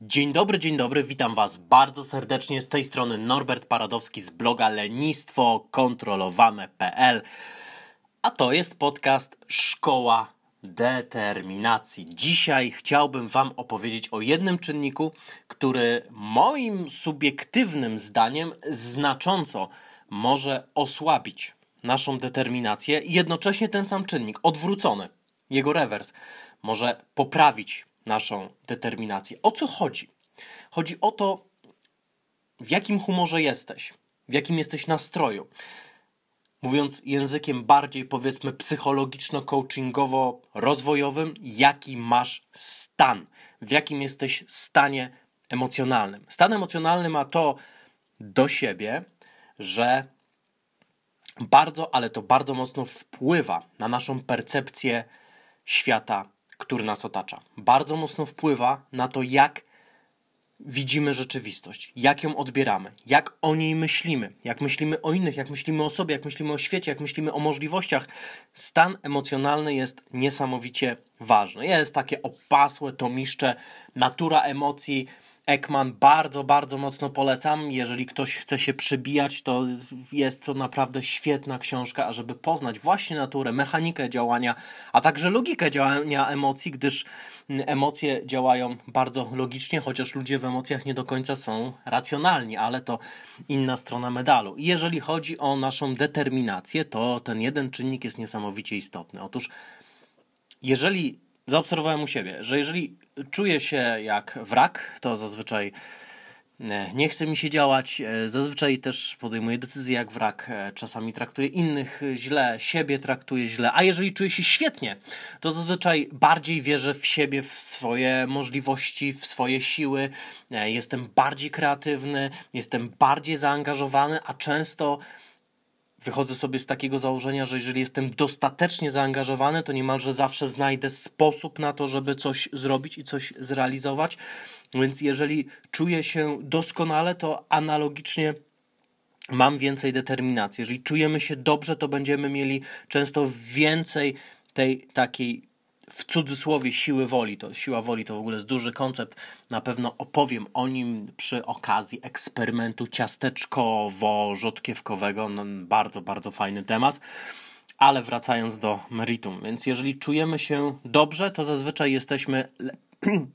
Dzień dobry, dzień dobry, witam Was bardzo serdecznie. Z tej strony Norbert Paradowski z bloga lenistwokontrolowane.pl. A to jest podcast Szkoła Determinacji. Dzisiaj chciałbym Wam opowiedzieć o jednym czynniku, który moim subiektywnym zdaniem znacząco może osłabić naszą determinację. Jednocześnie ten sam czynnik, odwrócony, jego rewers, może poprawić naszą determinację. O co chodzi? Chodzi o to, w jakim humorze jesteś, w jakim jesteś nastroju. Mówiąc językiem bardziej powiedzmy psychologiczno-coachingowo-rozwojowym, jaki masz stan, w jakim jesteś stanie emocjonalnym. Stan emocjonalny ma to do siebie, że bardzo, ale to bardzo mocno wpływa na naszą percepcję świata który nas otacza. Bardzo mocno wpływa na to, jak widzimy rzeczywistość, jak ją odbieramy, jak o niej myślimy, jak myślimy o innych, jak myślimy o sobie, jak myślimy o świecie, jak myślimy o możliwościach. Stan emocjonalny jest niesamowicie ważny. Jest takie opasłe tomiszcze natura emocji Ekman bardzo, bardzo mocno polecam. Jeżeli ktoś chce się przebijać, to jest to naprawdę świetna książka, ażeby poznać właśnie naturę, mechanikę działania, a także logikę działania emocji, gdyż emocje działają bardzo logicznie, chociaż ludzie w emocjach nie do końca są racjonalni, ale to inna strona medalu. Jeżeli chodzi o naszą determinację, to ten jeden czynnik jest niesamowicie istotny. Otóż jeżeli zaobserwowałem u siebie, że jeżeli czuję się jak wrak, to zazwyczaj e, nie chce mi się działać. E, zazwyczaj też podejmuję decyzje jak wrak. E, czasami traktuję innych źle, siebie traktuję źle. A jeżeli czuję się świetnie, to zazwyczaj bardziej wierzę w siebie, w swoje możliwości, w swoje siły. Jestem bardziej kreatywny, jestem bardziej zaangażowany, a często wychodzę sobie z takiego założenia, że jeżeli jestem dostatecznie zaangażowany, to niemalże zawsze znajdę sposób na to, żeby coś zrobić i coś zrealizować. Więc jeżeli czuję się doskonale, to analogicznie mam więcej determinacji. Jeżeli czujemy się dobrze, to będziemy mieli często więcej tej takiej w cudzysłowie siły woli. To siła woli to w ogóle jest duży koncept. Na pewno opowiem o nim przy okazji eksperymentu ciasteczkowo-rzodkiewkowego. No, bardzo, bardzo fajny temat. Ale wracając do meritum, więc jeżeli czujemy się dobrze, to zazwyczaj jesteśmy, le...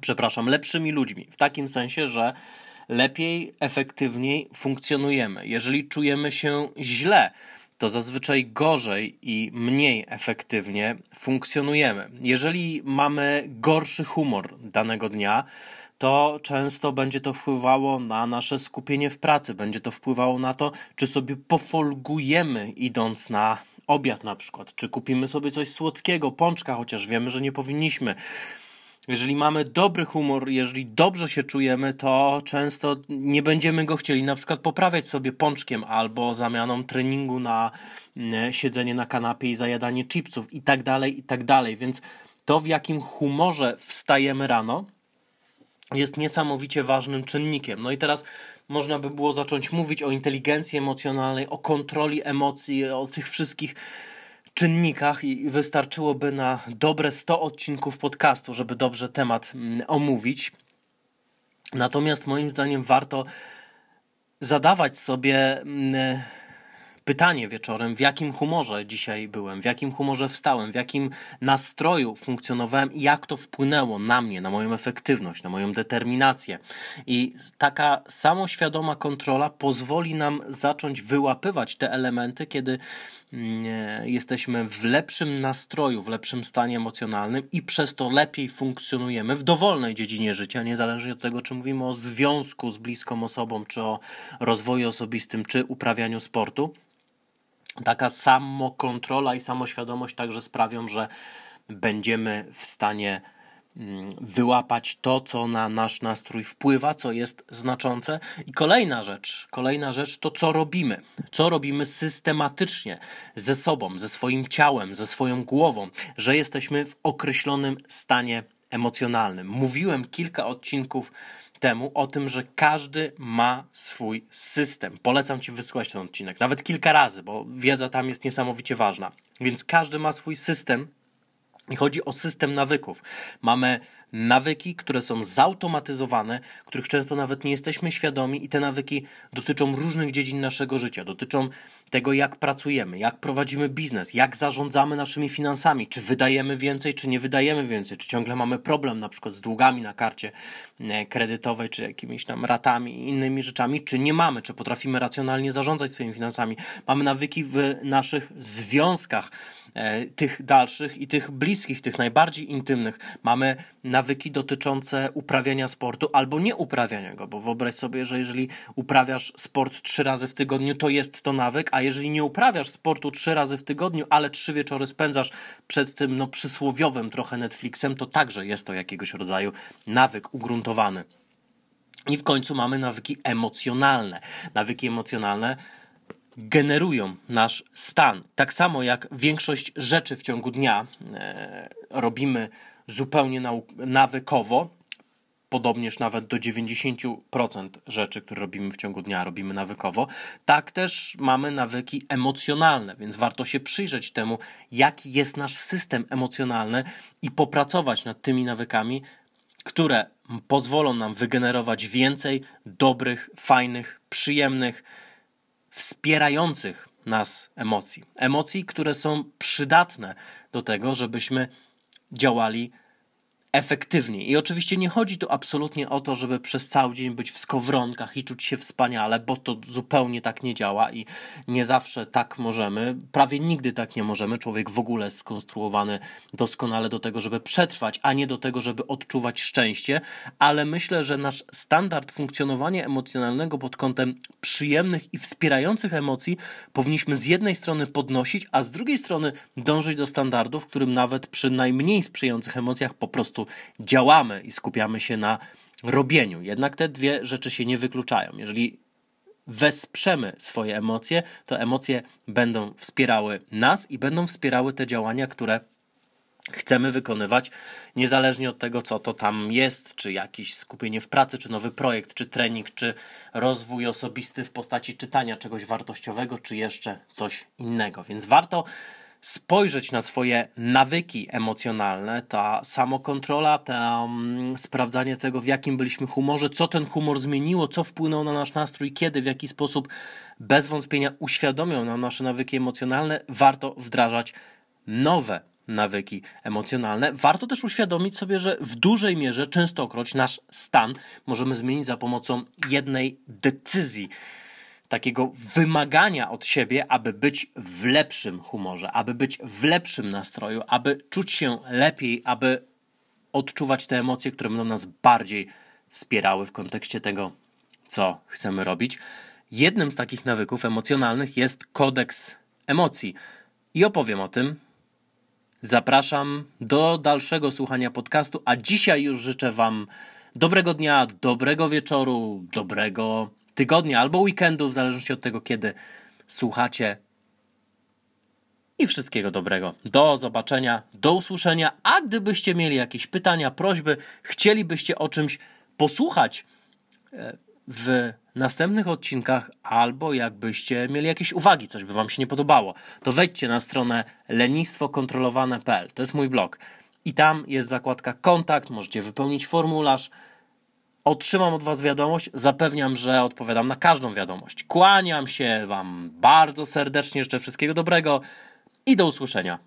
przepraszam, lepszymi ludźmi. W takim sensie, że lepiej, efektywniej funkcjonujemy. Jeżeli czujemy się źle, to zazwyczaj gorzej i mniej efektywnie funkcjonujemy. Jeżeli mamy gorszy humor danego dnia, to często będzie to wpływało na nasze skupienie w pracy, będzie to wpływało na to, czy sobie pofolgujemy idąc na obiad na przykład, czy kupimy sobie coś słodkiego, pączka, chociaż wiemy, że nie powinniśmy jeżeli mamy dobry humor, jeżeli dobrze się czujemy, to często nie będziemy go chcieli na przykład poprawiać sobie pączkiem albo zamianą treningu na mm, siedzenie na kanapie i zajadanie chipsów i tak dalej, i tak dalej. Więc to, w jakim humorze wstajemy rano, jest niesamowicie ważnym czynnikiem. No i teraz można by było zacząć mówić o inteligencji emocjonalnej, o kontroli emocji, o tych wszystkich czynnikach i wystarczyłoby na dobre 100 odcinków podcastu, żeby dobrze temat mm, omówić. Natomiast moim zdaniem warto zadawać sobie mm, pytanie wieczorem, w jakim humorze dzisiaj byłem, w jakim humorze wstałem, w jakim nastroju funkcjonowałem i jak to wpłynęło na mnie, na moją efektywność, na moją determinację. I taka samoświadoma kontrola pozwoli nam zacząć wyłapywać te elementy, kiedy mm, jesteśmy w lepszym nastroju, w lepszym stanie emocjonalnym i przez to lepiej funkcjonujemy w dowolnej dziedzinie życia, niezależnie od tego, czy mówimy o związku z bliską osobą, czy o rozwoju osobistym, czy uprawianiu sportu taka samokontrola i samoświadomość także sprawią, że będziemy w stanie mm, wyłapać to, co na nasz nastrój wpływa, co jest znaczące. I kolejna rzecz, kolejna rzecz to co robimy. Co robimy systematycznie ze sobą, ze swoim ciałem, ze swoją głową, że jesteśmy w określonym stanie emocjonalnym. Mówiłem kilka odcinków temu o tym, że każdy ma swój system. Polecam Ci wysłuchać ten odcinek, nawet kilka razy, bo wiedza tam jest niesamowicie ważna. Więc każdy ma swój system i chodzi o system nawyków. Mamy nawyki, które są zautomatyzowane, których często nawet nie jesteśmy świadomi, i te nawyki dotyczą różnych dziedzin naszego życia. Dotyczą tego, jak pracujemy, jak prowadzimy biznes, jak zarządzamy naszymi finansami, czy wydajemy więcej, czy nie wydajemy więcej, czy ciągle mamy problem na przykład z długami na karcie e, kredytowej, czy jakimiś tam ratami i innymi rzeczami, czy nie mamy, czy potrafimy racjonalnie zarządzać swoimi finansami. Mamy nawyki w naszych związkach tych dalszych i tych bliskich, tych najbardziej intymnych. Mamy nawyki dotyczące uprawiania sportu albo nie uprawiania go, bo wyobraź sobie, że jeżeli uprawiasz sport trzy razy w tygodniu, to jest to nawyk, a jeżeli nie uprawiasz sportu trzy razy w tygodniu, ale trzy wieczory spędzasz przed tym no, przysłowiowym trochę Netflixem, to także jest to jakiegoś rodzaju nawyk ugruntowany. I w końcu mamy nawyki emocjonalne. Nawyki emocjonalne generują nasz stan. Tak samo jak większość rzeczy w ciągu dnia e, robimy zupełnie nawykowo, podobnież nawet do 90% rzeczy, które robimy w ciągu dnia, robimy nawykowo, tak też mamy nawyki emocjonalne, więc warto się przyjrzeć temu, jaki jest nasz system emocjonalny i popracować nad tymi nawykami, które pozwolą nam wygenerować więcej dobrych, fajnych, przyjemnych, wspierających nas emocji. Emocji, które są przydatne do tego, żebyśmy działali efektywniej. I oczywiście nie chodzi tu absolutnie o to, żeby przez cały dzień być w skowronkach i czuć się wspaniale, bo to zupełnie tak nie działa i nie zawsze tak możemy. Prawie nigdy tak nie możemy. Człowiek w ogóle skonstruowany doskonale do tego, żeby przetrwać, a nie do tego, żeby odczuwać szczęście. Ale myślę, że nasz standard funkcjonowania emocjonalnego pod kątem przyjemnych i wspierających emocji powinniśmy z jednej strony podnosić, a z drugiej strony dążyć do standardów, w którym nawet przy najmniej sprzyjających emocjach po prostu działamy i skupiamy się na robieniu. Jednak te dwie rzeczy się nie wykluczają. Jeżeli wesprzemy swoje emocje, to emocje będą wspierały nas i będą wspierały te działania, które chcemy wykonywać, niezależnie od tego, co to tam jest, czy jakieś skupienie w pracy, czy nowy projekt, czy trening, czy rozwój osobisty w postaci czytania czegoś wartościowego, czy jeszcze coś innego. Więc warto spojrzeć na swoje nawyki emocjonalne, ta samokontrola, to um, sprawdzanie tego, w jakim byliśmy humorze, co ten humor zmieniło, co wpłynęło na nasz nastrój, kiedy, w jaki sposób, bez wątpienia uświadomią nam nasze nawyki emocjonalne, warto wdrażać nowe nawyki emocjonalne. Warto też uświadomić sobie, że w dużej mierze, częstokroć nasz stan możemy zmienić za pomocą jednej decyzji takiego wymagania od siebie, aby być w lepszym humorze, aby być w lepszym nastroju, aby czuć się lepiej, aby odczuwać te emocje, które będą nas bardziej wspierały w kontekście tego, co chcemy robić. Jednym z takich nawyków emocjonalnych jest kodeks emocji. I opowiem o tym. Zapraszam do dalszego słuchania podcastu, a dzisiaj już życzę Wam dobrego dnia, dobrego wieczoru, dobrego tygodnia albo weekendu, w zależności od tego, kiedy słuchacie. I wszystkiego dobrego. Do zobaczenia, do usłyszenia. A gdybyście mieli jakieś pytania, prośby, chcielibyście o czymś posłuchać e, w następnych odcinkach, albo jakbyście mieli jakieś uwagi, coś by Wam się nie podobało, to wejdźcie na stronę lenistwokontrolowane.pl. To jest mój blog. I tam jest zakładka kontakt, możecie wypełnić formularz otrzymam od Was wiadomość. Zapewniam, że odpowiadam na każdą wiadomość. Kłaniam się Wam bardzo serdecznie, życzę wszystkiego dobrego i do usłyszenia.